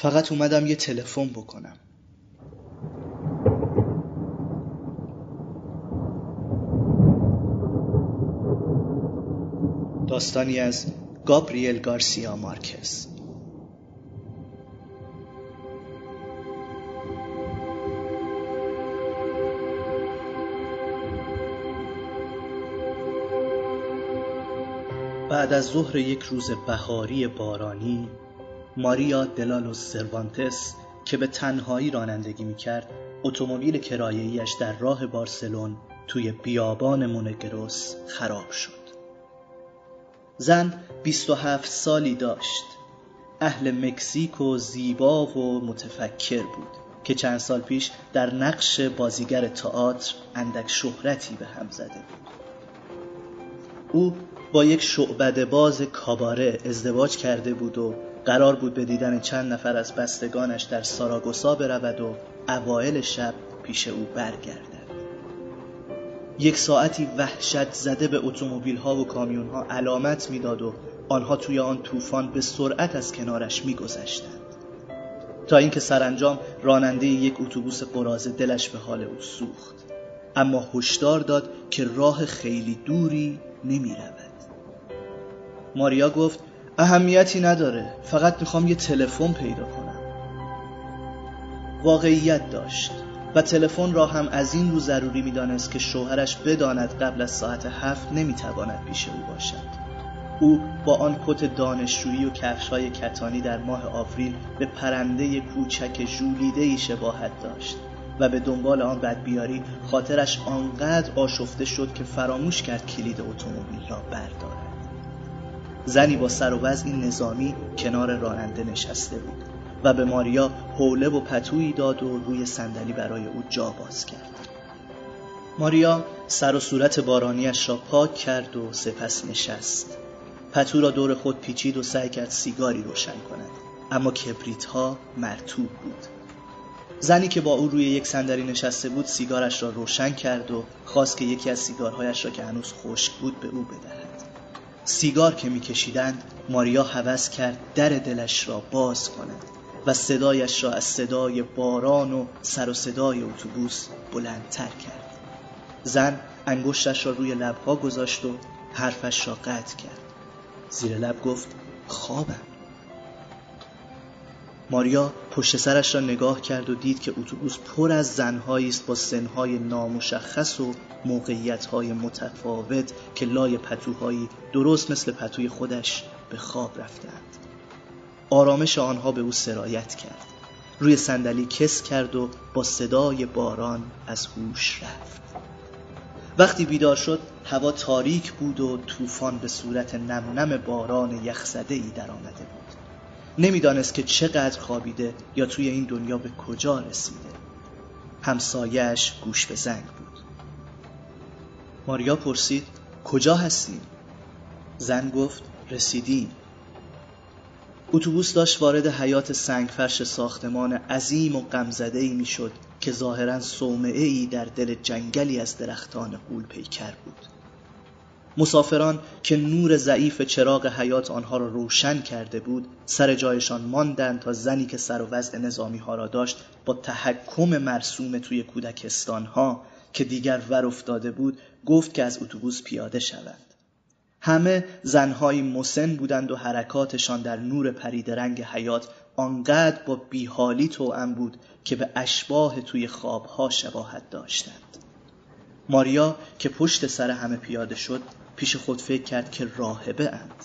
فقط اومدم یه تلفن بکنم. داستانی از گابریل گارسیا مارکز. بعد از ظهر یک روز بهاری بارانی ماریا دلالوس سروانتس که به تنهایی رانندگی می‌کرد اتومبیل کرایه‌ایش در راه بارسلون توی بیابان مونگروس خراب شد. زن 27 سالی داشت. اهل مکزیک و زیبا و متفکر بود که چند سال پیش در نقش بازیگر تئاتر اندک شهرتی به هم زده بود. او با یک شعبد باز کاباره ازدواج کرده بود و قرار بود به دیدن چند نفر از بستگانش در ساراگوسا برود و اوایل شب پیش او برگردد. یک ساعتی وحشت زده به اتومبیل ها و کامیون ها علامت می‌داد و آنها توی آن طوفان به سرعت از کنارش میگذشتند. تا اینکه سرانجام راننده یک اتوبوس قرازه دلش به حال او سوخت. اما هشدار داد که راه خیلی دوری نمی رود. ماریا گفت اهمیتی نداره. فقط می‌خوام یه تلفن پیدا کنم. واقعیت داشت. و تلفن را هم از این رو ضروری می‌دانست که شوهرش بداند قبل از ساعت هفت نمی‌تواند پیش او باشد. او با آن کت دانشجویی و کفشهای کتانی در ماه آوریل به پرنده کوچک ژولیده ای شباهت داشت و به دنبال آن بدبیاری خاطرش آنقدر آشفته شد که فراموش کرد کلید اتومبیل را بردارد. زنی با سر و وضعی نظامی کنار راننده نشسته بود و به ماریا حوله و پتویی داد و روی صندلی برای او جا باز کرد. ماریا سر و صورت بارانیش را پاک کرد و سپس نشست. پتو را دور خود پیچید و سعی کرد سیگاری روشن کند اما کبریت ها مرتوب بود. زنی که با او روی یک صندلی نشسته بود سیگارش را روشن کرد و خواست که یکی از سیگارهایش را که هنوز خشک بود به او بدهد. سیگار که میکشیدند ماریا هوس کرد در دلش را باز کند و صدایش را از صدای باران و سر و صدای اتوبوس بلندتر کرد. زن انگشتش را روی لبها گذاشت و حرفش را قطع کرد. زیر لب گفت خوابم. ماریا پشت سرش را نگاه کرد و دید که اتوبوس پر از زنهایی است با سنهای نامشخص و موقعیتهای متفاوت که لای پتوهایی درست مثل پتوی خودش به خواب رفتند. آرامش آنها به او سرایت کرد. روی صندلی کس کرد و با صدای باران از هوش رفت. وقتی بیدار شد هوا تاریک بود و طوفان به صورت نم نم باران یخزده ای در آمده بود. نمی‌دانست که چقدر خوابیده یا توی این دنیا به کجا رسیده. همسایش گوش به زنگ بود. ماریا پرسید کجا هستیم؟ زن گفت رسیدیم. اتوبوس داشت وارد حیات سنگفرش ساختمان عظیم و غمزده ای می‌شد که ظاهرا صومعه ای در دل جنگلی از درختان قول پیکر بود. مسافران که نور ضعیف چراغ حیات آنها را روشن کرده بود سر جایشان ماندند تا زنی که سر و وضع نظامی ها را داشت با تحکم مرسوم توی کودکستان ها که دیگر ور افتاده بود گفت که از اتوبوس پیاده شوند. همه زنهای مسن بودند و حرکاتشان در نور پرید رنگ حیات آنقدر با بیحالی توأم بود که به اشباه توی خوابها شباهت داشتند. ماریا که پشت سر همه پیاده شد پیش خود فکر کرد که راهبه اند.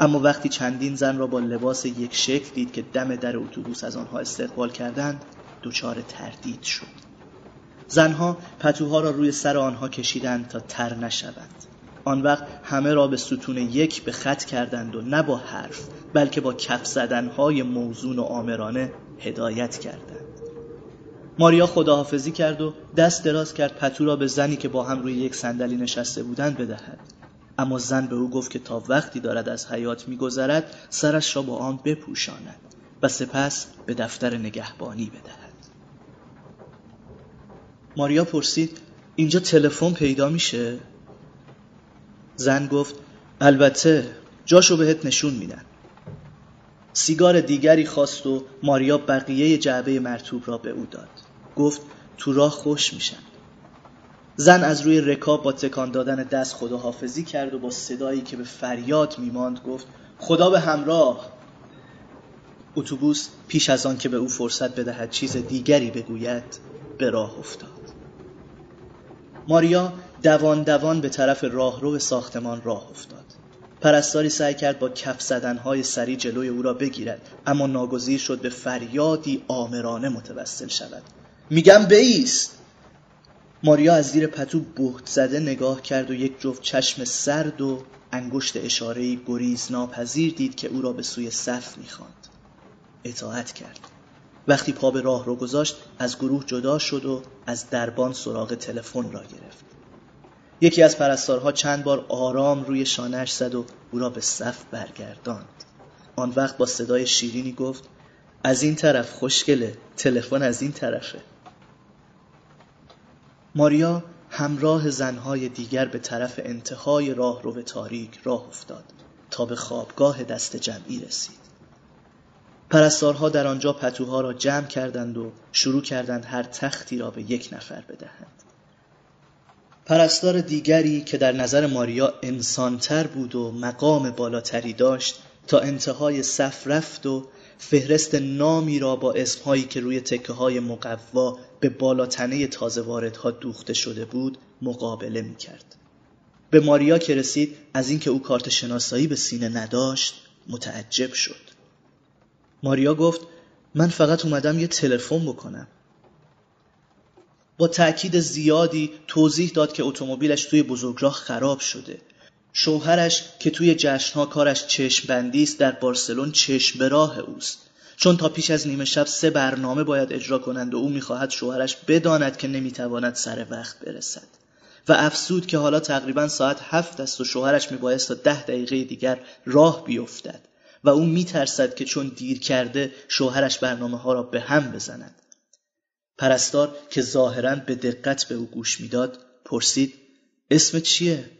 اما وقتی چندین زن را با لباس یک شکل دید که دم در اتوبوس از آنها استقبال کردند دچار تردید شد. زنها پتوها را روی سر آنها کشیدند تا تر نشوند. آن وقت همه را به ستون یک به خط کردند و نه با حرف بلکه با کف زدنهای موزون و آمرانه هدایت کردند. ماریا خداحافظی کرد و دست دراز کرد پتو را به زنی که با هم روی یک صندلی نشسته بودند بدهد. اما زن به او گفت که تا وقتی دارد از حیات میگذرد سرش را با آن بپوشاند و سپس به دفتر نگهبانی بدهد. ماریا پرسید اینجا تلفن پیدا میشه؟ زن گفت البته جاشو بهت نشون میدن سیگار دیگری خواست و ماریا بقیه جعبه مرتوب را به او داد. گفت تو راه خوش میشن. زن از روی رکاب با تکان دادن دست خداحافظی کرد و با صدایی که به فریاد میماند گفت خدا به همراه. اتوبوس پیش از آن که به او فرصت بدهد چیز دیگری بگوید به راه افتاد. ماریا دوان دوان به طرف راهرو ساختمان راه افتاد. پرستاری سعی کرد با کف زدنهای سری جلوی او را بگیرد اما ناگزیر شد به فریادی آمرانه متوسل شود. میگم بیست. ماریا از زیر پتو بهت زده نگاه کرد و یک جفت چشم سرد و انگشت اشارهی گریز ناپذیر دید که او را به سوی صف می‌خواند. اطاعت کرد. وقتی پا به راه رو گذاشت از گروه جدا شد و از دربان سراغ تلفن را گرفت. یکی از پرستارها چند بار آرام روی شانهش زد و او را به صف برگرداند. آن وقت با صدای شیرینی گفت از این طرف خوشگله تلفن از این طرفه. ماریا همراه زنهای دیگر به طرف انتهای راه رو به تاریک راه افتاد تا به خوابگاه دست جمعی رسید. پرستارها در آنجا پتوها را جمع کردند و شروع کردند هر تختی را به یک نفر بدهند. پرستار دیگری که در نظر ماریا انسانتر بود و مقام بالاتری داشت تا انتهای صف رفت و فهرست نامی را با اسمهایی که روی تکه های مقوا به بالاتنه تازه واردها دوخته شده بود مقابله می کرد. به ماریا که رسید از اینکه او کارت شناسایی به سینه نداشت متعجب شد. ماریا گفت من فقط اومدم یه تلفن بکنم. با تأکید زیادی توضیح داد که اتومبیلش توی بزرگراه خراب شده شوهرش که توی جشنها کارش چشم بندی است در بارسلون چشم به راه اوست. چون تا پیش از نیمه شب سه برنامه باید اجرا کنند و او می‌خواهد شوهرش بداند که نمی‌تواند سر وقت برسد. و افسود که حالا تقریبا ساعت هفت است و شوهرش میبایست تا ده دقیقه دیگر راه بیفتد و او میترسد که چون دیر کرده شوهرش برنامه ها را به هم بزند. پرستار که ظاهرا به دقت به او گوش می‌داد پرسید اسم چیه؟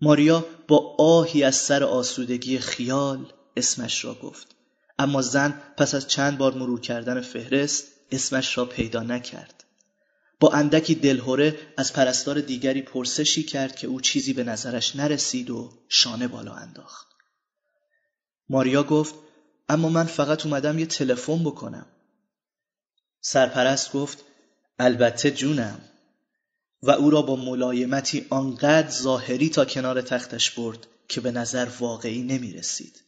ماریا با آهی از سر آسودگی خیال اسمش را گفت. اما زن پس از چند بار مرور کردن فهرست اسمش را پیدا نکرد. با اندکی دلهوره از پرستار دیگری پرسشی کرد که او چیزی به نظرش نرسید و شانه بالا انداخت. ماریا گفت اما من فقط اومدم یه تلفن بکنم. سرپرست گفت البته جونم. و او را با ملایمتی آنقدر ظاهری تا کنار تختش برد که به نظر واقعی نمی رسید.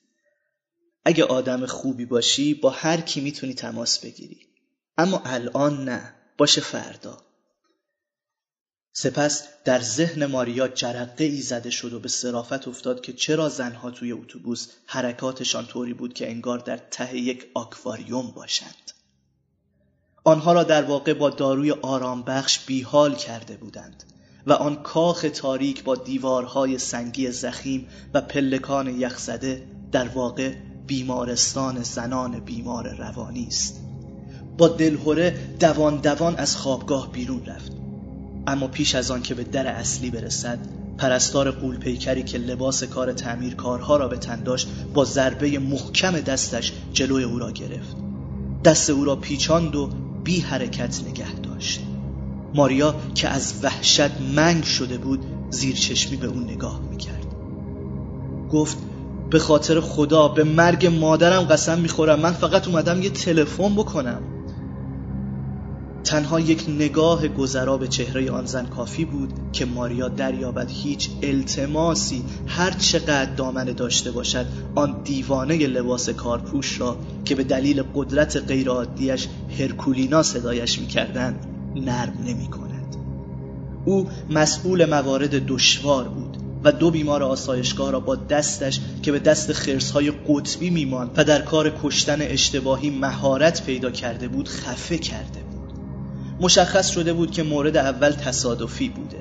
اگه آدم خوبی باشی با هر کی می‌تونی تماس بگیری. اما الان نه باشه فردا. سپس در ذهن ماریا جرقه ای زده شد و به صرافت افتاد که چرا زنها توی اتوبوس حرکاتشان طوری بود که انگار در ته یک آکواریوم باشند. آنها را در واقع با داروی آرام بخش بیحال کرده بودند و آن کاخ تاریک با دیوارهای سنگی زخیم و پلکان یخزده در واقع بیمارستان زنان بیمار روانی است. با دلهوره دوان دوان از خوابگاه بیرون رفت. اما پیش از آن که به در اصلی برسد پرستار قولپیکری که لباس کار تعمیرکارها را به تن داشت با ضربه محکم دستش جلوی او را گرفت. دست او را پیچاند و بی حرکت نگه داشت. ماریا که از وحشت منگ شده بود زیر چشمی به اون نگاه می‌کرد. گفت به خاطر خدا به مرگ مادرم قسم می‌خورم. من فقط اومدم یه تلفن بکنم. تنها یک نگاه گذرا به چهره آن زن کافی بود که ماریا دریابد هیچ التماسی هر چقدر دامنه داشته باشد آن دیوانه لباس کارپوش را که به دلیل قدرت غیرعادیش هرکولینا صدایش می‌کردند نرم نمی کند. او مسئول موارد دشوار بود و دو بیمار آسایشگاه را با دستش که به دست خرسهای قطبی میماند و در کار کشتن اشتباهی مهارت پیدا کرده بود خفه کرده مشخص شده بود که مورد اول تصادفی بوده.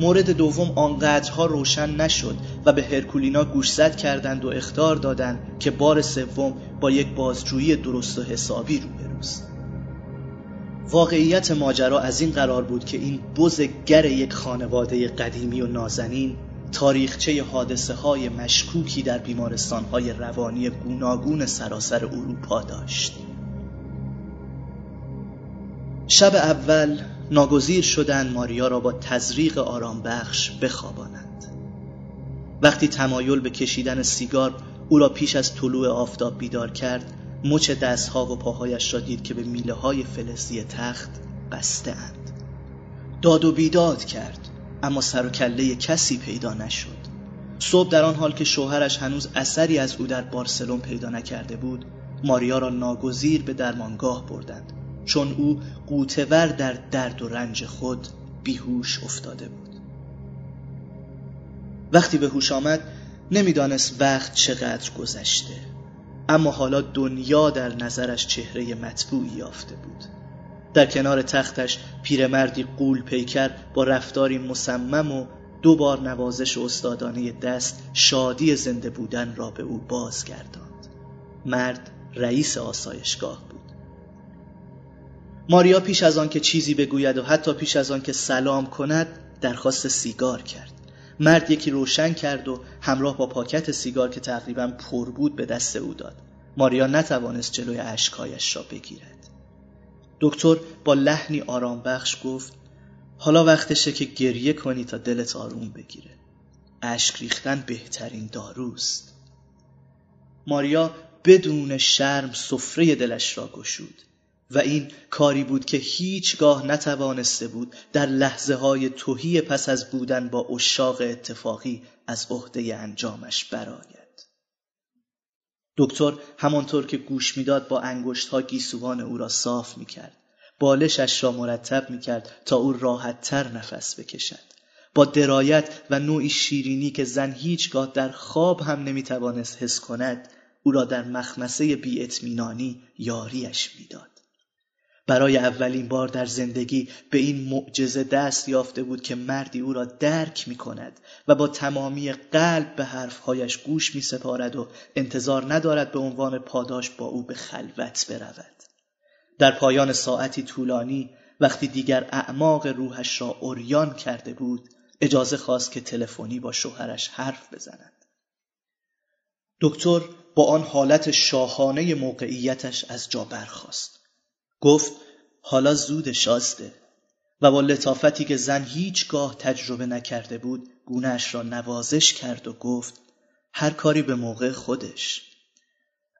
مورد دوم آنقدرها روشن نشد و به هرکولینا گوشزد کردند و اختار دادند که بار سوم با یک بازجویی درست و حسابی روبروست واقعیت ماجرا از این قرار بود که این بزگر یک خانواده قدیمی و نازنین تاریخچه حادثه های مشکوکی در بیمارستان های روانی گوناگون سراسر اروپا داشت. شب اول ناگزیر شدند ماریا را با تزریق آرام بخش بخوابانند وقتی تمایل به کشیدن سیگار او را پیش از طلوع آفتاب بیدار کرد مچ دستها و پاهایش را دید که به میله های فلزی تخت بسته اند. داد و بیداد کرد اما سر و کله کسی پیدا نشد. صبح در آن حال که شوهرش هنوز اثری از او در بارسلون پیدا نکرده بود ماریا را ناگزیر به درمانگاه بردند. چون او قوتور در درد و رنج خود بیهوش افتاده بود. وقتی به هوش آمد نمی‌دانست وقت چقدر گذشته اما حالا دنیا در نظرش چهره مطبوعی یافته بود. در کنار تختش پیرمردی قول پیکر با رفتاری مصمم و دو بار نوازش استادانه دست شادی زنده بودن را به او بازگرداند. مرد رئیس آسایشگاه ماریا پیش از آن که چیزی بگوید و حتی پیش از آن که سلام کند درخواست سیگار کرد. مرد یکی روشن کرد و همراه با پاکت سیگار که تقریبا پر بود به دست او داد. ماریا نتوانست جلوی اشکایش را بگیرد. دکتر با لحنی آرام بخش گفت حالا وقتشه که گریه کنی تا دلت آروم بگیره. اشک ریختن بهترین داروست. ماریا بدون شرم سفره دلش را گشود. و این کاری بود که هیچگاه نتوانسته بود در لحظه های توهی پس از بودن با اشاق اتفاقی از عهده انجامش براید دکتر همانطور که گوش می‌داد با انگشت ها گیسوان او را صاف می‌کرد. بالشش را مرتب می‌کرد تا او راحتتر نفس بکشد. با درایت و نوعی شیرینی که زن هیچگاه در خواب هم نمی‌توانست حس کند او را در مخمسه بی یاریش می‌داد. برای اولین بار در زندگی به این معجزه دست یافته بود که مردی او را درک می کند و با تمامی قلب به حرفهایش گوش می سپارد و انتظار ندارد به عنوان پاداش با او به خلوت برود. در پایان ساعتی طولانی وقتی دیگر اعماق روحش را اوریان کرده بود اجازه خواست که تلفنی با شوهرش حرف بزند. دکتر با آن حالت شاهانه موقعیتش از جا برخاست. گفت حالا زود شاسته. و با لطافتی که زن هیچگاه تجربه نکرده بود گونهش را نوازش کرد و گفت هر کاری به موقع خودش.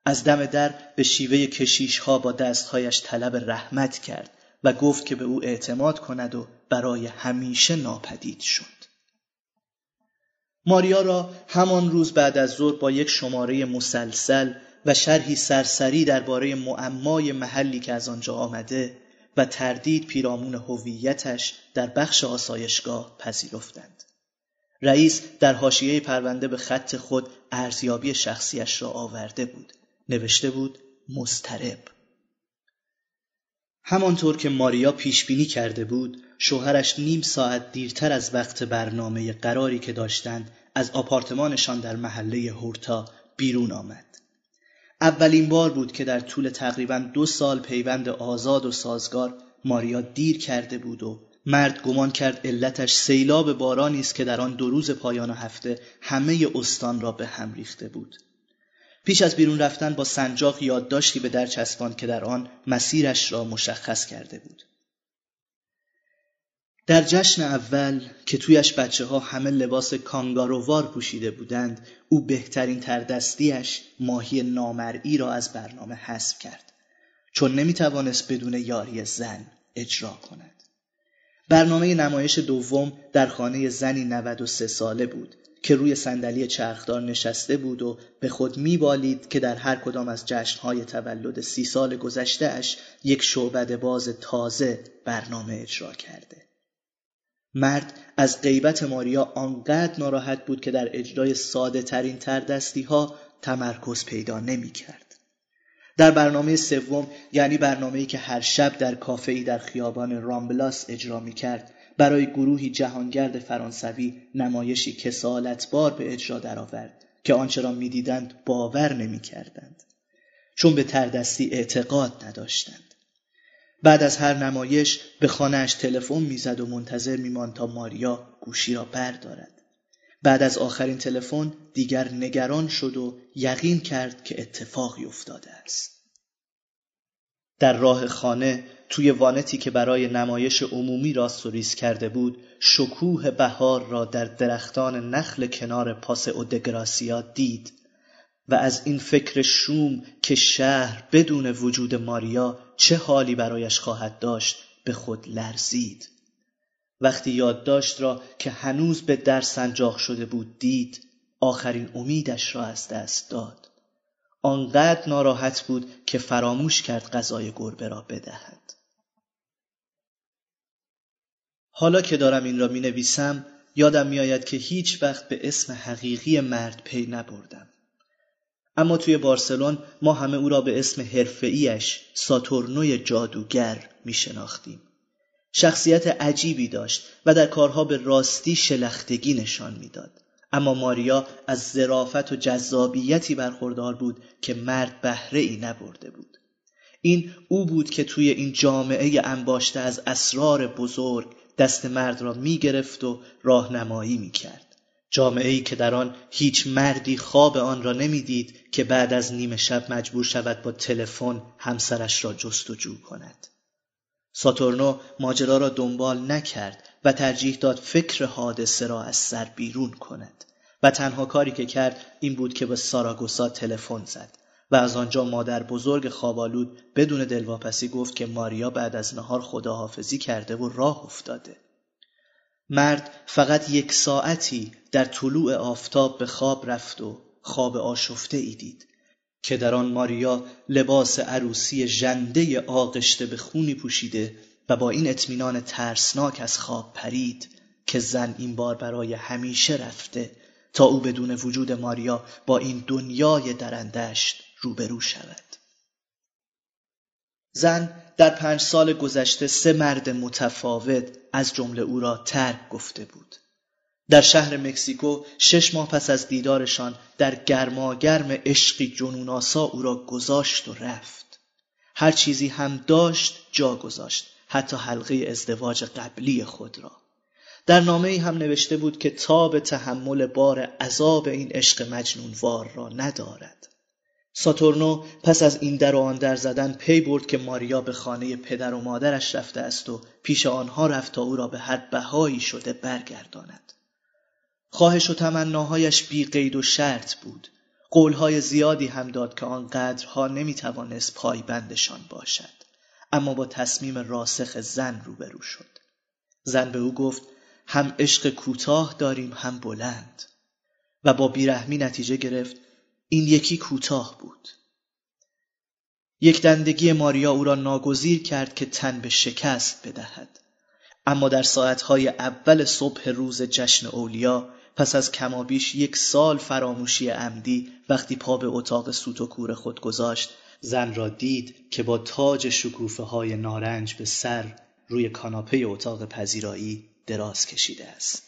از دم در به شیوه کشیش ها با دستهایش طلب رحمت کرد و گفت که به او اعتماد کند و برای همیشه ناپدید شد. ماریا را همان روز بعد از ظهر با یک شماره مسلسل و شرحی سرسری درباره معمای محلی که از آنجا آمده و تردید پیرامون هویتش در بخش آسایشگاه پذیرفتند. رئیس در حاشیه پرونده به خط خود ارزیابی شخصیش را آورده بود. نوشته بود مسترب. همانطور که ماریا پیش بینی کرده بود، شوهرش نیم ساعت دیرتر از وقت برنامه قراری که داشتند از آپارتمانشان در محله هورتا بیرون آمد. اولین بار بود که در طول تقریبا دو سال پیوند آزاد و سازگار ماریا دیر کرده بود و مرد گمان کرد علتش سیلاب بارانی است که در آن دو روز پایان هفته همه استان را به هم ریخته بود. پیش از بیرون رفتن با سنجاق یادداشتی به در چسبان که در آن مسیرش را مشخص کرده بود. در جشن اول که تویش بچه ها همه لباس کانگارووار پوشیده بودند او بهترین تردستیش ماهی نامرئی را از برنامه حذف کرد. چون نمی‌توانست بدون یاری زن اجرا کند. برنامه نمایش دوم در خانه زنی 93 ساله بود که روی صندلی چرخدار نشسته بود و به خود میبالید که در هر کدام از جشنهای تولد سی سال گذشته اش یک شعبد باز تازه برنامه اجرا کرده. مرد از غیبت ماریا آنقدر ناراحت بود که در اجرای ساده ترین تردستی ها تمرکز پیدا نمی کرد. در برنامه سوم یعنی برنامه‌ای که هر شب در کافه‌ای در خیابان رامبلاس اجرا می کرد برای گروهی جهانگرد فرانسوی نمایشی کسالتبار به اجرا درآورد که آنچه را می‌دیدند باور نمی‌کردند چون به تردستی اعتقاد نداشتند بعد از هر نمایش به خانهاش تلفن می‌زد و منتظر میماند تا ماریا گوشی را بردارد بعد از آخرین تلفن دیگر نگران شد و یقین کرد که اتفاقی افتاده است. در راه خانه توی وانتی که برای نمایش عمومی راست و کرده بود شکوه بهار را در درختان نخل کنار پاس اودگراسیا دید و از این فکر شوم که شهر بدون وجود ماریا چه حالی برایش خواهد داشت به خود لرزید. وقتی یادداشت را که هنوز به در سنجاق شده بود دید آخرین امیدش را از دست داد. آنقدر ناراحت بود که فراموش کرد غذای گربه را بدهد. حالا که دارم این را می نویسم یادم می آید که هیچ وقت به اسم حقیقی مرد پی نبردم. اما توی بارسلون ما همه او را به اسم حرفه‌ایش ساتورنوی جادوگر می شناختیم. شخصیت عجیبی داشت و در کارها به راستی شلختگی نشان می‌داد. اما ماریا از ظرافت و جذابیتی برخوردار بود که مرد بهره ای نبرده بود. این او بود که توی این جامعه انباشته از اسرار بزرگ دست مرد را می گرفت و راهنمایی می کرد. جامعه که در آن هیچ مردی خواب آن را نمی‌دید که بعد از نیمه شب مجبور شود با تلفن همسرش را جستجو کند. ساتورنو ماجرا را دنبال نکرد و ترجیح داد فکر حادثه را از سر بیرون کند و تنها کاری که کرد این بود که به ساراگوسا تلفن زد و از آنجا مادر بزرگ خوابالود بدون دلواپسی گفت که ماریا بعد از نهار خداحافظی کرده و راه افتاده. مرد فقط یک ساعتی در طلوع آفتاب به خواب رفت و خواب آشفته ای دید که در آن ماریا لباس عروسی ژنده آغشته به خونی پوشیده و با این اطمینان ترسناک از خواب پرید که زن این بار برای همیشه رفته تا او بدون وجود ماریا با این دنیای درندشت روبرو شود. زن در پنج سال گذشته سه مرد متفاوت از جمله او را ترک گفته بود. در شهر مکزیکو شش ماه پس از دیدارشان در گرماگرم عشقی جنوناسا او را گذاشت و رفت. هر چیزی هم داشت جا گذاشت حتی حلقه ازدواج قبلی خود را. در نامه ای هم نوشته بود که تاب تحمل بار عذاب این عشق مجنونوار را ندارد. ساتورنو پس از این در و آن در زدن پی برد که ماریا به خانه پدر و مادرش رفته است و پیش آنها رفت تا او را به هر بهایی شده برگرداند. خواهش و تمناهایش بی قید و شرط بود. قولهای زیادی هم داد که آن قدرها نمی‌توانست پایبندشان باشد. اما با تصمیم راسخ زن روبرو شد. زن به او گفت هم عشق کوتاه داریم هم بلند. و با بیرحمی نتیجه گرفت این یکی کوتاه بود یک دندگی ماریا او را ناگزیر کرد که تن به شکست بدهد اما در ساعتهای اول صبح روز جشن اولیا پس از کمابیش یک سال فراموشی عمدی وقتی پا به اتاق سوت و کور خود گذاشت زن را دید که با تاج شکوفه های نارنج به سر روی کاناپه اتاق پذیرایی دراز کشیده است.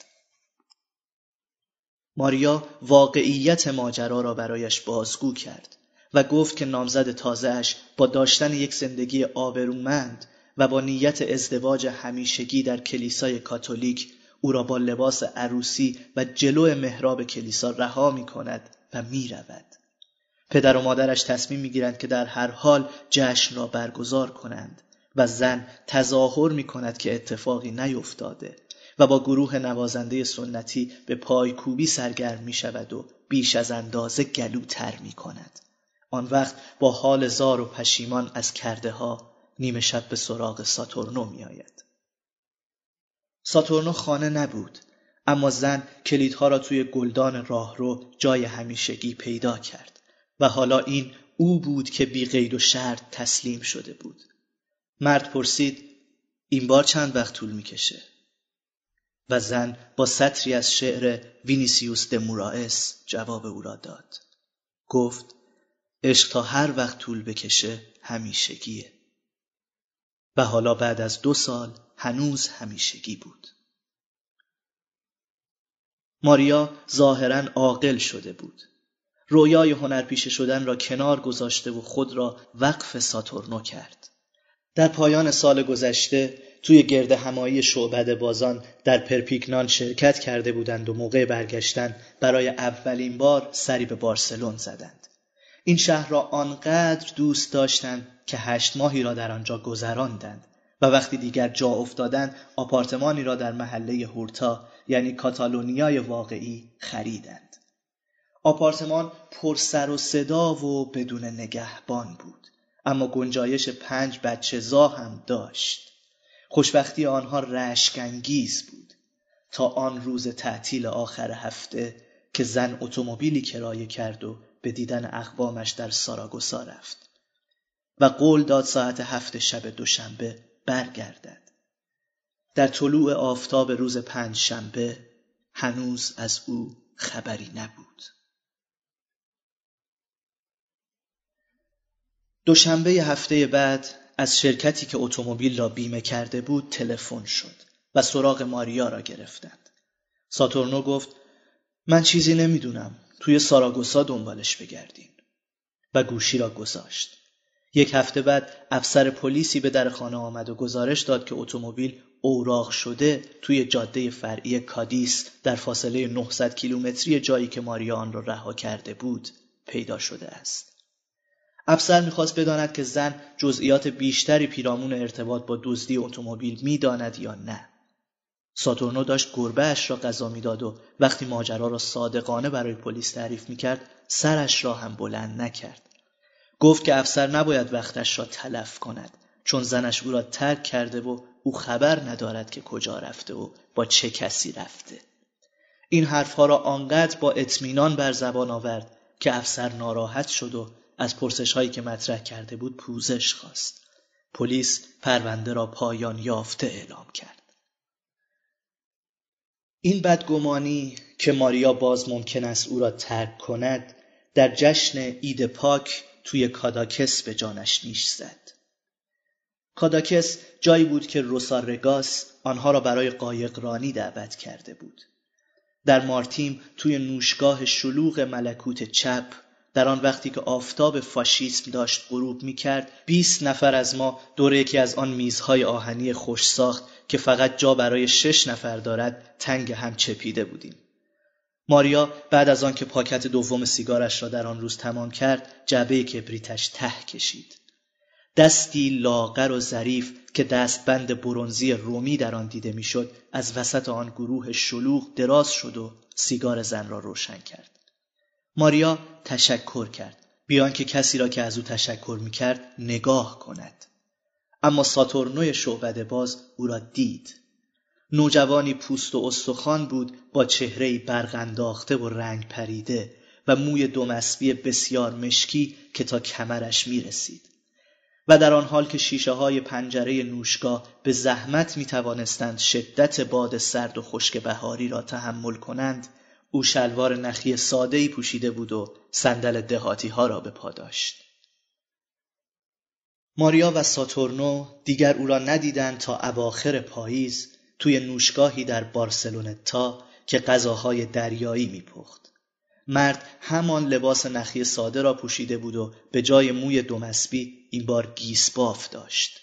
ماریا واقعیت ماجرا را برایش بازگو کرد و گفت که نامزد تازهش با داشتن یک زندگی آبرومند و با نیت ازدواج همیشگی در کلیسای کاتولیک او را با لباس عروسی و جلو محراب کلیسا رها می کند و می رود. پدر و مادرش تصمیم می گیرند که در هر حال جشن را برگزار کنند و زن تظاهر می کند که اتفاقی نیفتاده و با گروه نوازنده سنتی به پایکوبی سرگرم می شود و بیش از اندازه گلو تر می کند. آن وقت با حال زار و پشیمان از کرده ها نیمه شب به سراغ ساتورنو می آید. ساتورنو خانه نبود اما زن کلیدها را توی گلدان راهرو جای همیشگی پیدا کرد و حالا این او بود که بی غیر و شرط تسلیم شده بود. مرد پرسید این بار چند وقت طول می‌کشه؟ و زن با سطری از شعر وینیسیوس دمورائس جواب او را داد. گفت عشق تا هر وقت طول بکشه همیشگیه. و حالا بعد از دو سال هنوز همیشگی بود. ماریا ظاهرا عاقل شده بود. رویای هنرپیشه شدن را کنار گذاشته و خود را وقف ساتورنو کرد. در پایان سال گذشته توی گرد همایی شعبد بازان در پرپیکنان شرکت کرده بودند و موقع برگشتن برای اولین بار سری به بارسلون زدند. این شهر را آنقدر دوست داشتند که هشت ماهی را در آنجا گذراندند و وقتی دیگر جا افتادند آپارتمانی را در محله هورتا یعنی کاتالونیای واقعی خریدند. آپارتمان پر سر و صدا و بدون نگهبان بود اما گنجایش پنج بچه زا هم داشت خوشبختی آنها رشکنگیز بود تا آن روز تعطیل آخر هفته که زن اتومبیلی کرایه کرد و به دیدن اقوامش در ساراگوسا رفت و قول داد ساعت هفت شب دوشنبه برگردد. در طلوع آفتاب روز پنج شنبه هنوز از او خبری نبود. دوشنبه هفته بعد از شرکتی که اتومبیل را بیمه کرده بود تلفن شد و سراغ ماریا را گرفتند. ساتورنو گفت من چیزی نمی‌دونم توی ساراگوسا دنبالش بگردین و گوشی را گذاشت. یک هفته بعد افسر پلیسی به در خانه آمد و گزارش داد که اتومبیل اوراق شده توی جاده فرعی کادیس در فاصله 900 کیلومتری جایی که ماریا آن را رها کرده بود پیدا شده است. افسر می‌خواست بداند که زن جزئیات بیشتری پیرامون ارتباط با دزدی اتومبیل می‌داند یا نه. ساتورنو داشت گربه اش را غذا می‌داد و وقتی ماجرا را صادقانه برای پلیس تعریف می‌کرد سرش را هم بلند نکرد. گفت که افسر نباید وقتش را تلف کند چون زنش او را ترک کرده و او خبر ندارد که کجا رفته و با چه کسی رفته. این حرفها را آنقدر با اطمینان بر زبان آورد که افسر ناراحت شد و از پرسش هایی که مطرح کرده بود پوزش خواست. پلیس پرونده را پایان یافته اعلام کرد. این بدگمانی که ماریا باز ممکن است او را ترک کند در جشن عید پاک توی کاداکس به جانش نیش زد. کاداکس جایی بود که روسارگاس آنها را برای قایقرانی دعوت کرده بود. در ماریتیم توی نوشگاه شلوغ ملکوت چپ در آن وقتی که آفتاب فاشیسم داشت غروب می کرد 20 نفر از ما دور یکی از آن میزهای آهنی خوش ساخت که فقط جا برای شش نفر دارد تنگ هم چپیده بودیم. ماریا بعد از آن که پاکت دوم سیگارش را در آن روز تمام کرد جعبه کبریتش ته کشید. دستی لاغر و ظریف که دستبند برونزی رومی در آن دیده می‌شد از وسط آن گروه شلوغ دراز شد و سیگار زن را روشن کرد. ماریا تشکر کرد. بیان که کسی را که از او تشکر می‌کرد نگاه کند. اما ساتورنوی شعبده باز او را دید. نوجوانی پوست و استخوان بود با چهره برغنداخته و رنگ پریده و موی دومسبی بسیار مشکی که تا کمرش می رسید. و در آن حال که شیشه های پنجره نوشگاه به زحمت می توانستند شدت باد سرد و خشک بهاری را تحمل کنند او شلوار نخی سادهی پوشیده بود و صندل دهاتی ها را به پا داشت. ماریا و ساتورنو دیگر او را ندیدند تا اواخر پاییز توی نوشگاهی در بارسلونتا که غذاهای دریایی میپخت. مرد همان لباس نخی ساده را پوشیده بود و به جای موی دومسبی این بار گیسباف داشت.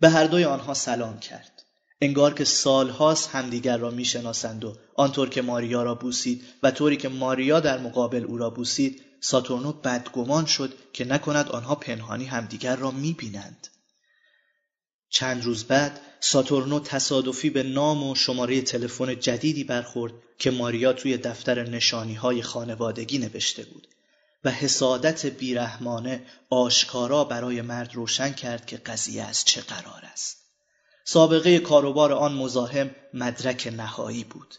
به هر دوی آنها سلام کرد. انگار که سالهاست همدیگر را می‌شناسند و آنطور که ماریا را بوسید و طوری که ماریا در مقابل او را بوسید ساتورنو بدگمان شد که نکند آنها پنهانی همدیگر را می‌بینند چند روز بعد ساتورنو تصادفی به نام و شماره تلفن جدیدی برخورد که ماریا توی دفتر نشانی های خانوادگی نوشته بود و حسادت بیرحمانه آشکارا برای مرد روشن کرد که قضیه از چه قرار است. سابقه کاروبار آن مزاحم مدرک نهایی بود.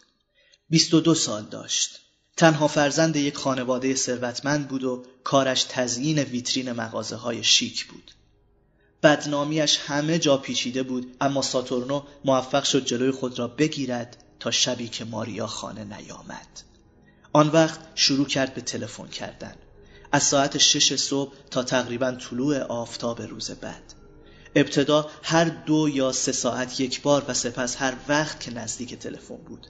22 سال داشت. تنها فرزند یک خانواده ثروتمند بود و کارش تزیین ویترین مغازه های شیک بود. بدنامیش همه جا پیچیده بود اما ساتورنو موفق شد جلوی خود را بگیرد تا شبی که ماریا خانه نیامد. آن وقت شروع کرد به تلفن کردن. از ساعت شش صبح تا تقریبا طلوع آفتاب روز بعد. ابتدا هر دو یا سه ساعت یک بار و سپس هر وقت که نزدیک تلفن بود.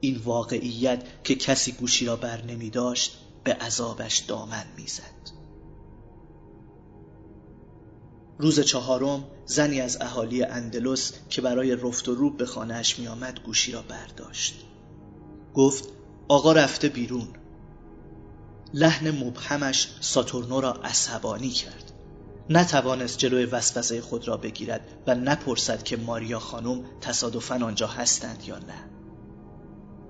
این واقعیت که کسی گوشی را بر نمی داشت به عذابش دامن می‌زد. روز چهارم زنی از اهالی اندلس که برای رفت و روب به خانهاش می آمد گوشی را برداشت. گفت آقا رفته بیرون. لحن مبهمش ساتورنو را عصبانی کرد. نتوانست جلوی وسوسه خود را بگیرد و نپرسد که ماریا خانم تصادفا آنجا هستند یا نه.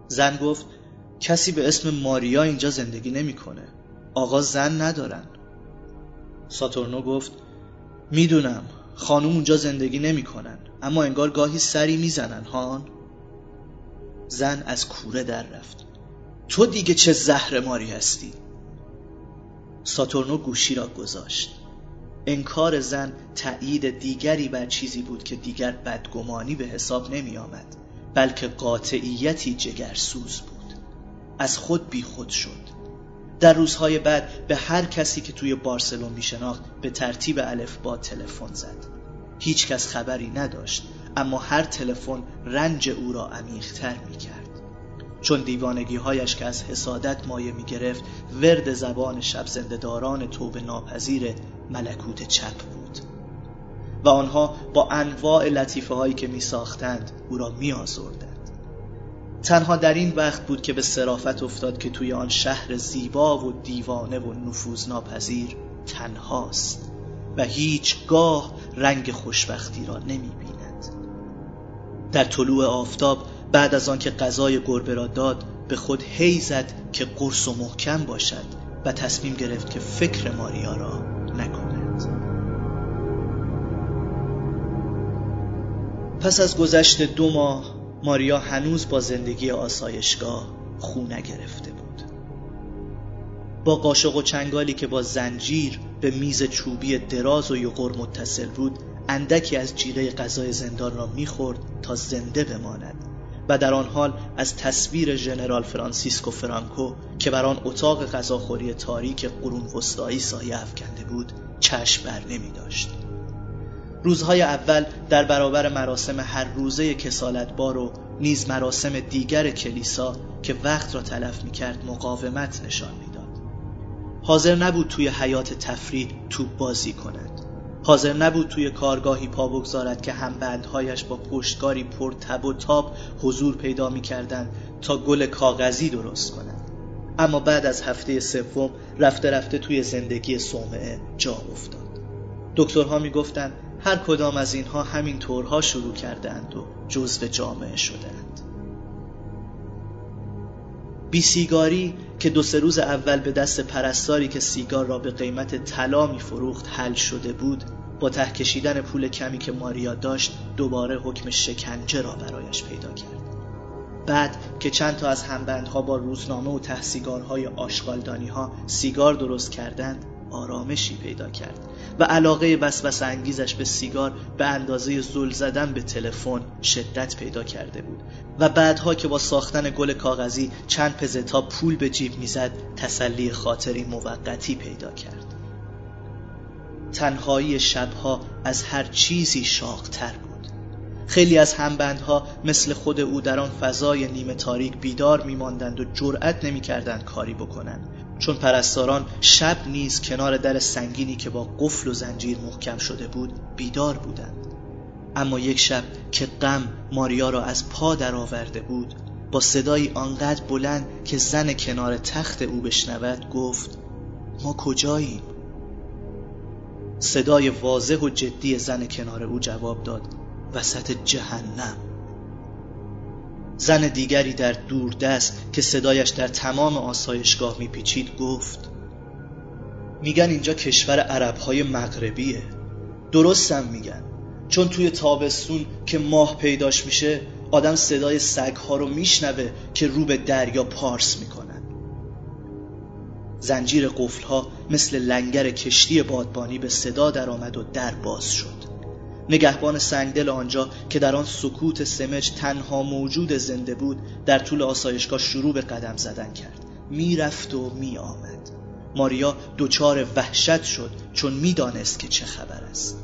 زن گفت کسی به اسم ماریا اینجا زندگی نمی‌کنه. آقا زن ندارن. ساتورنو گفت می‌دونم خانم اونجا زندگی نمی‌کنن اما انگار گاهی سری می‌زنن هان؟ زن از کوره در رفت. تو دیگه چه زهر ماری هستی؟ ساتورنو گوشی را گذاشت. انکار زن تایید دیگری بر چیزی بود که دیگر بدگمانی به حساب نمی آمد بلکه قاطعیتی جگرسوز بود. از خود بی خود شد. در روزهای بعد به هر کسی که توی بارسلون می شناخت به ترتیب الف با تلفن زد. هیچ کس خبری نداشت اما هر تلفن رنج او را عمیقتر می کرد چون دیوانگی هایش که از حسادت مایه می گرفت ورد زبان شب زندهداران توب ناپذیر ملکوت چپ بود و آنها با انواع لطیفه هایی که می ساختند او را می آزردند. تنها در این وقت بود که به صرافت افتاد که توی آن شهر زیبا و دیوانه و نفوذناپذیر تنهاست و هیچگاه رنگ خوشبختی را نمی بیند. در طلوع آفتاب بعد از آنکه غذای گربه را داد به خود هی زد که قرص و محکم باشد و تصمیم گرفت که فکر ماریا را نکند. پس از گذشت دو ماه ماریا هنوز با زندگی آسایشگاه خو نگرفته بود. با قاشق و چنگالی که با زنجیر به میز چوبی دراز و یقر متصل بود اندکی از جیره غذای زندان را می‌خورد تا زنده بماند. و در آن حال از تصویر ژنرال فرانسیسکو فرانکو که بر آن اتاق غذاخوری تاریک قرون وسطایی سایه افکنده بود چشم بر نمی داشت روزهای اول در برابر مراسم هر روزه کسالتبار و نیز مراسم دیگر کلیسا که وقت را تلف می کرد مقاومت نشان می‌داد. حاضر نبود توی حیات تفریح توپ بازی کند حاضر نبود توی کارگاهی پا بگذارد که همبندهایش با پشتگاری پر تب و تاب حضور پیدا می کردن تا گل کاغذی درست کنند. اما بعد از هفته سوم رفته رفته توی زندگی صومعه جا افتاد. دکترها می گفتند هر کدام از اینها همین طورها شروع کردند و جزو جامعه شدند. بی سیگاری که دو سه روز اول به دست پرستاری که سیگار را به قیمت طلا می فروخت حل شده بود با ته کشیدن پول کمی که ماریا داشت دوباره حکم شکنجه را برایش پیدا کرد. بعد که چند تا از همبندها با روزنامه و تحسیگارهای آشغالدانی ها سیگار درست کردند آرامشی پیدا کرد و علاقه وسوسه انگیزش به سیگار به اندازه زل زدن به تلفن شدت پیدا کرده بود و بعدها که با ساختن گل کاغذی چند پزه تا پول به جیب می‌زد تسلی خاطری موقتی پیدا کرد. تنهایی شبها از هر چیزی شاقتر بود. خیلی از همبندها مثل خود او در آن فضای نیمه تاریک بیدار میماندند و جرأت نمی‌کردند کاری بکنند. چون پرستاران شب نیز کنار در سنگینی که با قفل و زنجیر محکم شده بود بیدار بودند. اما یک شب که غم ماریا را از پا درآورده بود با صدایی آنقدر بلند که زن کنار تخت او بشنود گفت ما کجاییم؟ صدای واضح و جدی زن کنار او جواب داد وسط جهنم. زن دیگری در دوردست که صدایش در تمام آسایشگاه میپیچید گفت میگن اینجا کشور عربهای مغربیه. درستم میگن. چون توی تابستون که ماه پیداش میشه آدم صدای سگها رو میشنوه که رو به دریا پارس می‌کنن. زنجیر قفلها مثل لنگر کشتی بادبانی به صدا درآمد و در باز شد. نگهبان سنگدل آنجا که در آن سکوت سمج تنها موجود زنده بود در طول آسایشگاه شروع به قدم زدن کرد. می‌رفت و می آمد ماریا دچار وحشت شد چون می‌دانست که چه خبر است.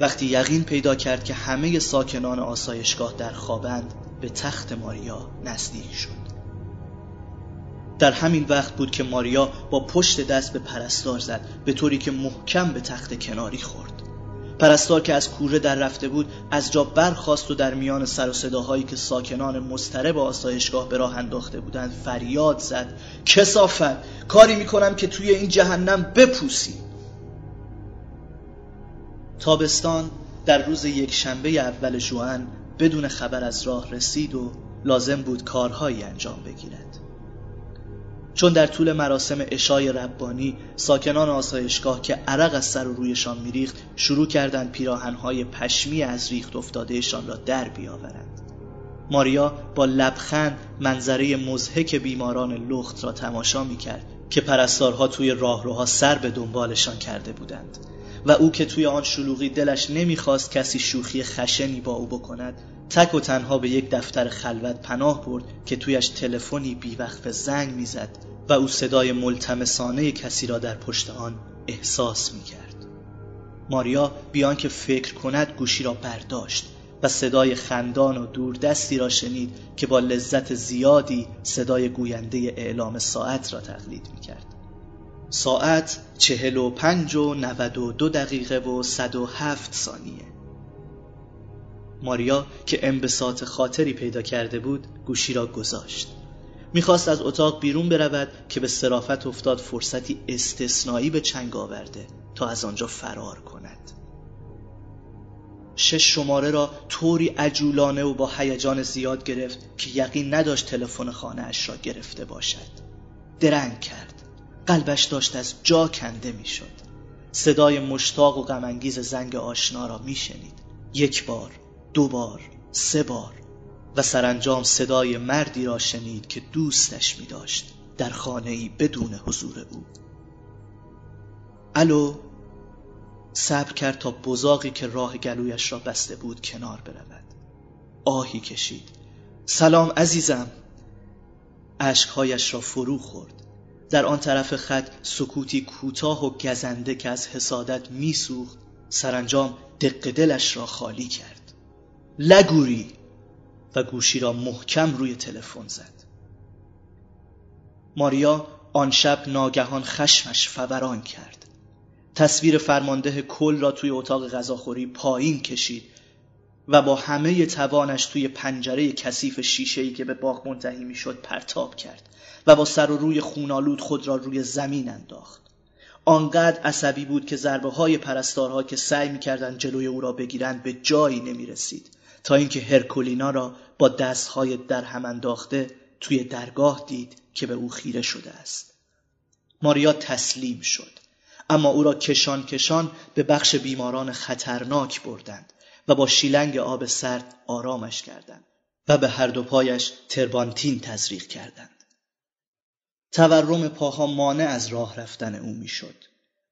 وقتی یقین پیدا کرد که همه ساکنان آسایشگاه در خوابند به تخت ماریا نزدیک شد. در همین وقت بود که ماریا با پشت دست به پرستار زد به طوری که محکم به تخت کناری خورد. پرستار که از کوره در رفته بود از جا برخاست و در میان سر و صداهایی که ساکنان مضطرب آسایشگاه به راه انداخته بودند فریاد زد. کسافت کاری می‌کنم که توی این جهنم بپوسی. تابستان در روز یک شنبه اول جوان بدون خبر از راه رسید و لازم بود کارهایی انجام بگیرد. چون در طول مراسم اشای ربانی ساکنان آسایشگاه که عرق از سر و رویشان میریخت شروع کردند پیراهنهای پشمی از ریخت افتادهشان را در بیاورند. ماریا با لبخند منظره مزهک بیماران لخت را تماشا می‌کرد که پرستارها توی راهروها سر به دنبالشان کرده بودند و او که توی آن شلوغی دلش نمی‌خواست کسی شوخی خشنی با او بکند تک و تنها به یک دفتر خلوت پناه برد که تویش تلفنی بیوقف زنگ می‌زد و او صدای ملتمسانه کسی را در پشت آن احساس می‌کرد. ماریا بیان که فکر کند گوشی را برداشت و صدای خندان و دوردستی را شنید که با لذت زیادی صدای گوینده اعلام ساعت را تقلید می‌کرد. ساعت چهل و پنج و نود و دو دقیقه و صد و هفت ثانیه. ماریا که انبساط خاطری پیدا کرده بود گوشی را گذاشت. می‌خواست از اتاق بیرون برود که به صرافت افتاد فرصتی استثنایی به چنگ آورده تا از آنجا فرار کند. شش شماره را طوری عجولانه و با هیجان زیاد گرفت که یقین نداشت تلفن خانه اش را گرفته باشد. درنگ کرد. قلبش داشت از جا کنده می‌شد. صدای مشتاق و غمانگیز زنگ آشنا را میشنید. یک بار دو بار سه بار و سرانجام صدای مردی را شنید که دوستش می داشت در خانه ای بدون حضور او. الو صبر کرد تا بزاقی که راه گلویش را بسته بود کنار برود. آهی کشید. سلام عزیزم. اشکهایش را فرو خورد. در آن طرف خط سکوتی کوتاه و گزنده که از حسادت میسوخت سرانجام دق دلش را خالی کرد. لگوری و گوشی را محکم روی تلفن زد. ماریا آن شب ناگهان خشمش فوران کرد. تصویر فرمانده کل را توی اتاق غذاخوری پایین کشید و با همه توانش توی پنجره کثیف شیشه‌ای که به باغ منتهی می‌شد پرتاب کرد و با سر و روی خونالود خود را روی زمین انداخت. آنقدر عصبی بود که ضربه های پرستارها که سعی می‌کردند جلوی او را بگیرند به جایی نمی رسید تا اینکه هرکولینا را با دستهای در هم انداخته توی درگاه دید که به او خیره شده است. ماریا تسلیم شد. اما او را کشان کشان به بخش بیماران خطرناک بردند و با شیلنگ آب سرد آرامش کردند و به هر دو پایش تربانتین تزریق کردند. تورم پاها مانع از راه رفتن او می‌شد.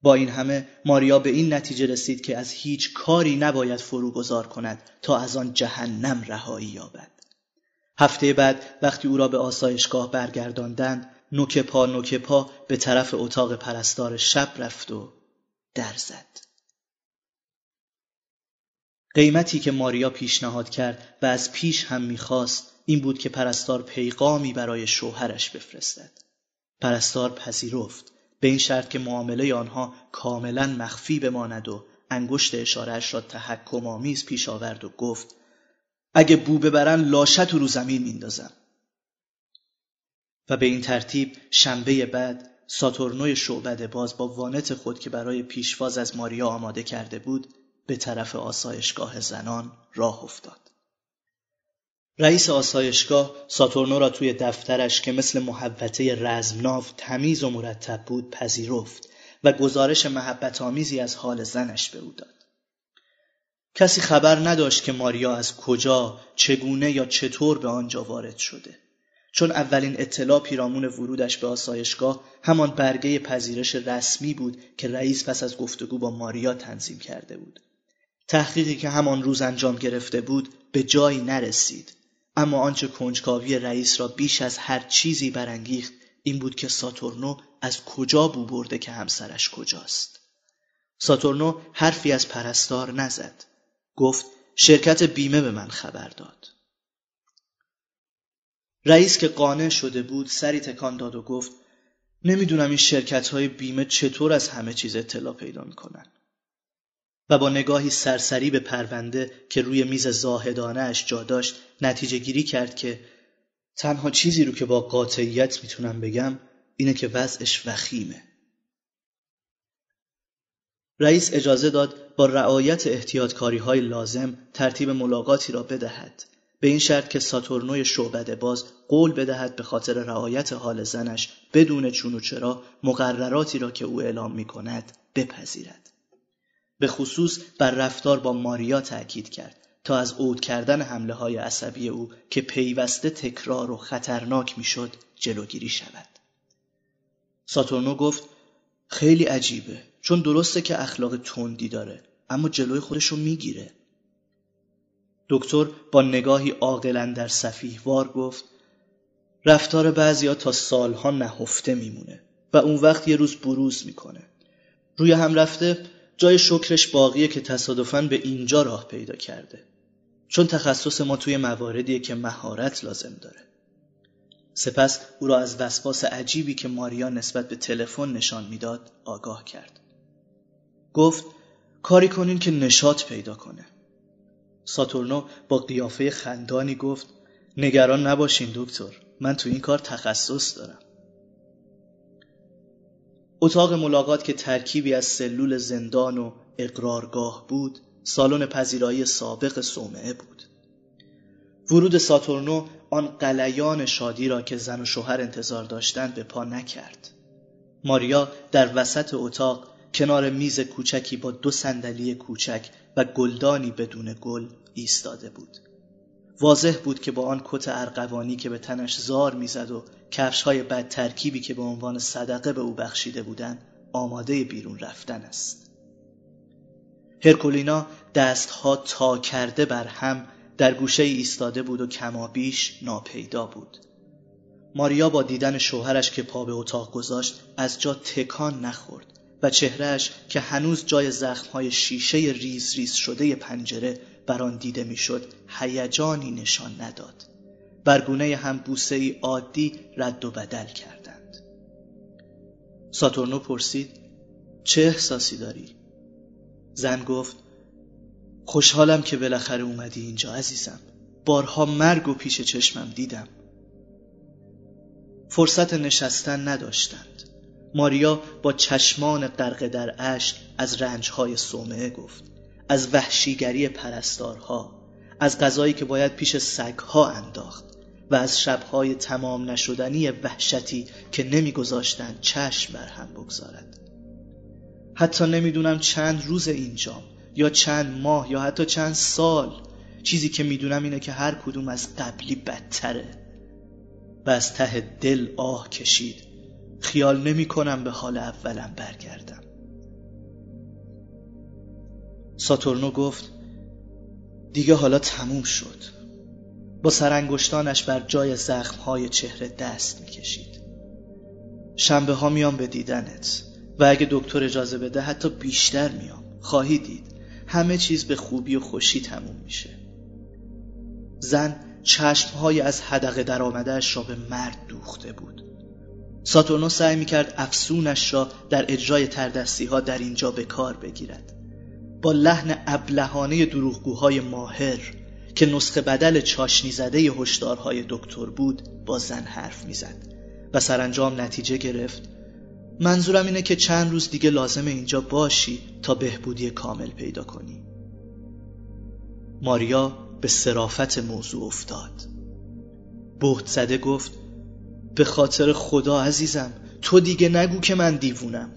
با این همه ماریا به این نتیجه رسید که از هیچ کاری نباید فروگذار کند تا از آن جهنم رهایی یابد. هفته بعد وقتی او را به آسایشگاه برگرداندند نوک پا نوک پا به طرف اتاق پرستار شب رفت و در زد. قیمتی که ماریا پیشنهاد کرد و از پیش هم می‌خواست این بود که پرستار پیغامی برای شوهرش بفرستد. پرستار پذیرفت به این شرط که معامله آنها کاملا مخفی بماند و انگشت اشارهش را تحکم آمیز پیش آورد و گفت اگه بو ببرن لاشت رو زمین میندازم و به این ترتیب شنبه بعد ساتورنوی شعبده باز با وانت خود که برای پیشواز از ماریا آماده کرده بود به طرف آسایشگاه زنان راه افتاد. رئیس آسایشگاه ساتورنو را توی دفترش که مثل محبته رزمناو تمیز و مرتب بود پذیرفت و گزارش محبت آمیزی از حال زنش به او داد. کسی خبر نداشت که ماریا از کجا، چگونه یا چطور به آنجا وارد شده. چون اولین اطلاع پیرامون ورودش به آسایشگاه همان برگه پذیرش رسمی بود که رئیس پس از گفتگو با ماریا تنظیم کرده بود. تحقیقی که همان روز انجام گرفته بود به جایی نرسید اما آنچه کنجکاوی رئیس را بیش از هر چیزی برانگیخت این بود که ساتورنو از کجا بو برده که همسرش کجاست. ساتورنو حرفی از پرستار نزد. گفت شرکت بیمه به من خبر داد. رئیس که قانع شده بود سری تکان داد و گفت نمی‌دونم این شرکت های بیمه چطور از همه چیز اطلاع پیدا می‌کنن. و با نگاهی سرسری به پرونده که روی میز زاهدانه اش جا داشت نتیجه گیری کرد که تنها چیزی رو که با قاطعیت می‌تونم بگم اینه که وضعش وخیمه رئیس اجازه داد با رعایت احتیاطکاری های لازم ترتیب ملاقاتی را بدهد به این شرط که ساتورنوی شعبده باز قول بدهد به خاطر رعایت حال زنش بدون چون و چرا مقرراتی را که او اعلام می کند بپذیرد. به خصوص بر رفتار با ماریا تأکید کرد تا از عود کردن حمله های عصبی او که پیوسته تکرار و خطرناک می‌شد جلوگیری شود. ساتورنو گفت خیلی عجیبه چون درسته که اخلاق تندی داره اما جلوی خودش رو می‌گیره. دکتر با نگاهی عاقلا در وار گفت رفتار بعضیا تا سالها نهفته میمونه و اون وقت یه روز بروز می‌کنه روی هم رفته جای شکرش باقیه که تصادفاً به اینجا راه پیدا کرده. چون تخصص ما توی مواردیه که مهارت لازم داره. سپس او را از وسواس عجیبی که ماریا نسبت به تلفن نشان می‌داد آگاه کرد. گفت کاری کنین که نشاط پیدا کنه. ساتورنو با قیافه خندانی گفت نگران نباشین دکتر من تو این کار تخصص دارم. اتاق ملاقات که ترکیبی از سلول زندان و اقرارگاه بود سالن پذیرایی سابق صومعه بود. ورود ساتورنو آن قلیان شادی را که زن و شوهر انتظار داشتند به پا نکرد. ماریا در وسط اتاق کنار میز کوچکی با دو صندلی کوچک و گلدانی بدون گل ایستاده بود. واضح بود که با آن کت ارغوانی که به تنش زار می‌زد و کفش های بد ترکیبی که به عنوان صدقه به او بخشیده بودند آماده بیرون رفتن است. هرکولینا دستها تا کرده بر هم در گوشه ایستاده بود و کمابیش ناپیدا بود. ماریا با دیدن شوهرش که پا به اتاق گذاشت از جا تکان نخورد. و چهرهش که هنوز جای زخمهای شیشه ریز ریز شده پنجره بر آن دیده می‌شد هیجانی نشان نداد. برگونه هم بوسه ای عادی رد و بدل کردند. ساتورنو پرسید چه احساسی داری؟ زن گفت خوشحالم که بالاخره اومدی اینجا عزیزم. بارها مرگ و پیش چشمم دیدم. فرصت نشستن نداشتند. ماریا با چشمان غرق در اشک از رنجهای صومعه گفت از وحشیگری پرستارها از غذایی که باید پیش سگها انداخت و از شبهای تمام نشدنی وحشتی که نمیگذاشتند چشم بر هم بگذارد. حتی نمی‌دونم چند روز اینجام یا چند ماه یا حتی چند سال چیزی که می‌دونم اینه که هر کدوم از قبلی بدتره و از ته دل آه کشید. خیال نمی کنم به حال اولم برگردم. ساتورنو گفت دیگه حالا تموم شد. با سرانگشتانش بر جای زخمهای چهره دست می‌کشید. شنبه ها میام به دیدنت و اگه دکتر اجازه بده حتی بیشتر میام. خواهی دید همه چیز به خوبی و خوشی تموم میشه. زن چشمهای از حدقه در را به مرد دوخته بود. ساتورنو سعی می‌کرد افسونش را در اجرای تردستی ها در اینجا به کار بگیرد. با لحن ابلهانه دروغگوهای ماهر که نسخه بدل چاشنی زده هشدارهای دکتر بود با زن حرف می‌زد و سرانجام نتیجه گرفت. منظورم اینه که چند روز دیگه لازم اینجا باشی تا بهبودی کامل پیدا کنی. ماریا به صرافت موضوع افتاد. بهت زده گفت به خاطر خدا عزیزم تو دیگه نگو که من دیوونم.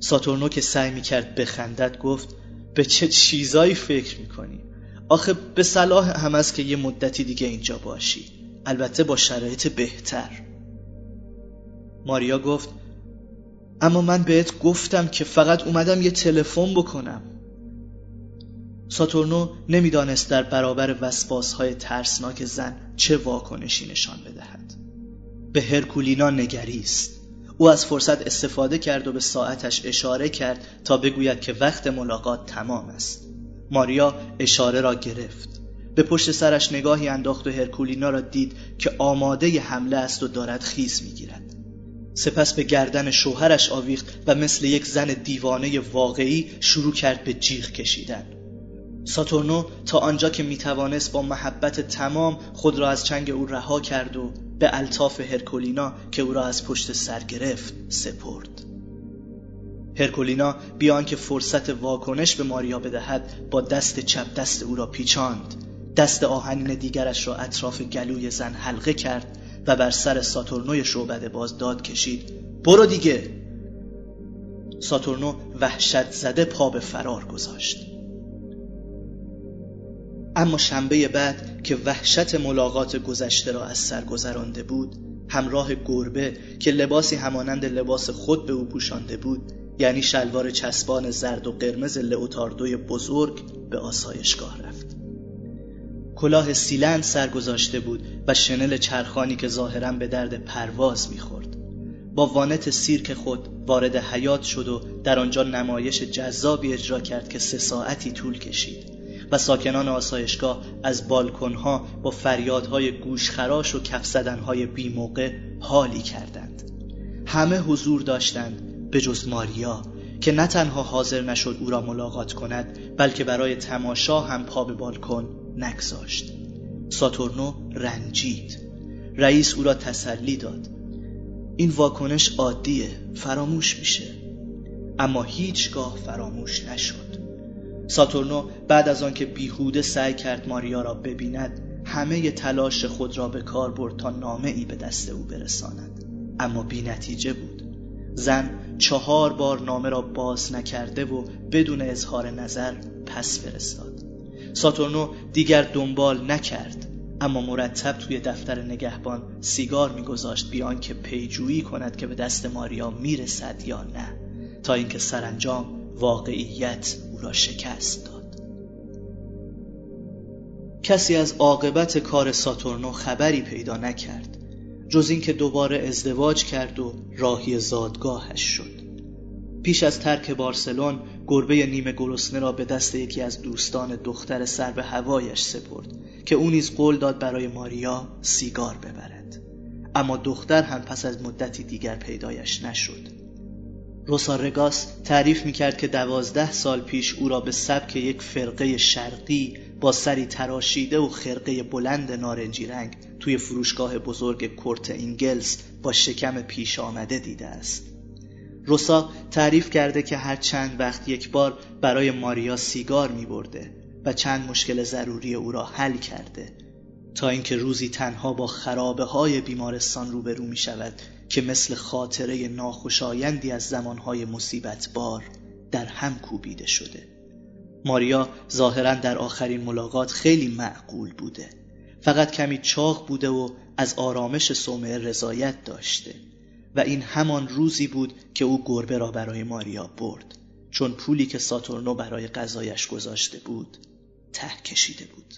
ساتورنو که سعی می‌کرد بخندد گفت به چه چیزایی فکر می‌کنی؟ آخه به صلاح هم است که یه مدتی دیگه اینجا باشی. البته با شرایط بهتر. ماریا گفت اما من بهت گفتم که فقط اومدم یه تلفن بکنم. ساتورنو نمی‌دانست در برابر وسواس های ترسناک زن چه واکنشی نشان بدهد. به هرکولینا نگریست او از فرصت استفاده کرد و به ساعتش اشاره کرد تا بگوید که وقت ملاقات تمام است. ماریا اشاره را گرفت. به پشت سرش نگاهی انداخت و هرکولینا را دید که آماده حمله است و دارد خیز می‌گیرد. سپس به گردن شوهرش آویخت و مثل یک زن دیوانه واقعی شروع کرد به جیغ کشیدن. ساتورنو تا آنجا که می‌توانست با محبت تمام خود را از چنگ او رها کرد و به الطاف هرکولینا که او را از پشت سر گرفت سپرد. هرکولینا بیان که فرصت واکنش به ماریا بدهد با دست چپ دست او را پیچاند. دست آهنین دیگرش را اطراف گلوی زن حلقه کرد و بر سر ساتورنوی شعبده باز داد کشید. برو دیگه! ساتورنو وحشت زده پا به فرار گذاشت. اما شنبه بعد که وحشت ملاقات گذشته را از سر گذرانده بود همراه گربه که لباسی همانند لباس خود به او پوشانده بود یعنی شلوار چسبان زرد و قرمز لئوتاردوی بزرگ به آسایشگاه رفت. کلاه سیلند سر گذاشته بود و شنل چرخانی که ظاهرا به درد پرواز می‌خورد. با وانت سیرک خود وارد حیات شد و در آنجا نمایش جذابی اجرا کرد که سه ساعتی طول کشید. و ساکنان آسایشگاه از بالکنها با فریادهای گوشخراش و کف زدنهای بیموقع حالی کردند. همه حضور داشتند به جز ماریا که نه تنها حاضر نشد او را ملاقات کند بلکه برای تماشا هم پا به بالکن نگذاشت. ساتورنو رنجید. رئیس او را تسلی داد. این واکنش عادیه فراموش میشه. اما هیچگاه فراموش نشد. ساتورنو بعد از آنکه بیهوده سعی کرد ماریا را ببیند همه تلاش خود را به کار برد تا نامه ای به دست او برساند. اما بی نتیجه بود. زن چهار بار نامه را باز نکرده و بدون اظهار نظر پس فرستاد. ساتورنو دیگر دنبال نکرد اما مرتب توی دفتر نگهبان سیگار میگذاشت بیان که پیجویی کند که به دست ماریا می‌رسد یا نه. تا اینکه سرانجام واقعیت را شکست داد. کسی از عاقبت کار ساتورنو خبری پیدا نکرد جز اینکه دوباره ازدواج کرد و راهی زادگاهش شد. پیش از ترک بارسلون گربه نیمه گرسنه را به دست یکی از دوستان دختر سر به هوایش سپرد که او نیز قول داد برای ماریا سیگار ببرد. اما دختر هم پس از مدتی دیگر پیدایش نشد. روسا رگاس تعریف می‌کرد که دوازده سال پیش او را به سبک یک فرقه شرقی با سری تراشیده و خرقه بلند نارنجی رنگ توی فروشگاه بزرگ کورت اینگلز با شکم پیش آمده دیده است. روسا تعریف کرده که هر چند وقت یک بار برای ماریا سیگار می برده و چند مشکل ضروری او را حل کرده تا اینکه روزی تنها با خرابه های بیمارستان روبرو می شود که مثل خاطره ناخوشایندی از زمانهای مصیبت بار در هم کوبیده شده. ماریا ظاهرا در آخرین ملاقات خیلی معقول بوده. فقط کمی چاق بوده و از آرامش سومه رضایت داشته. و این همان روزی بود که او گربه را برای ماریا برد. چون پولی که ساتورنو برای غذایش گذاشته بود ته کشیده بود.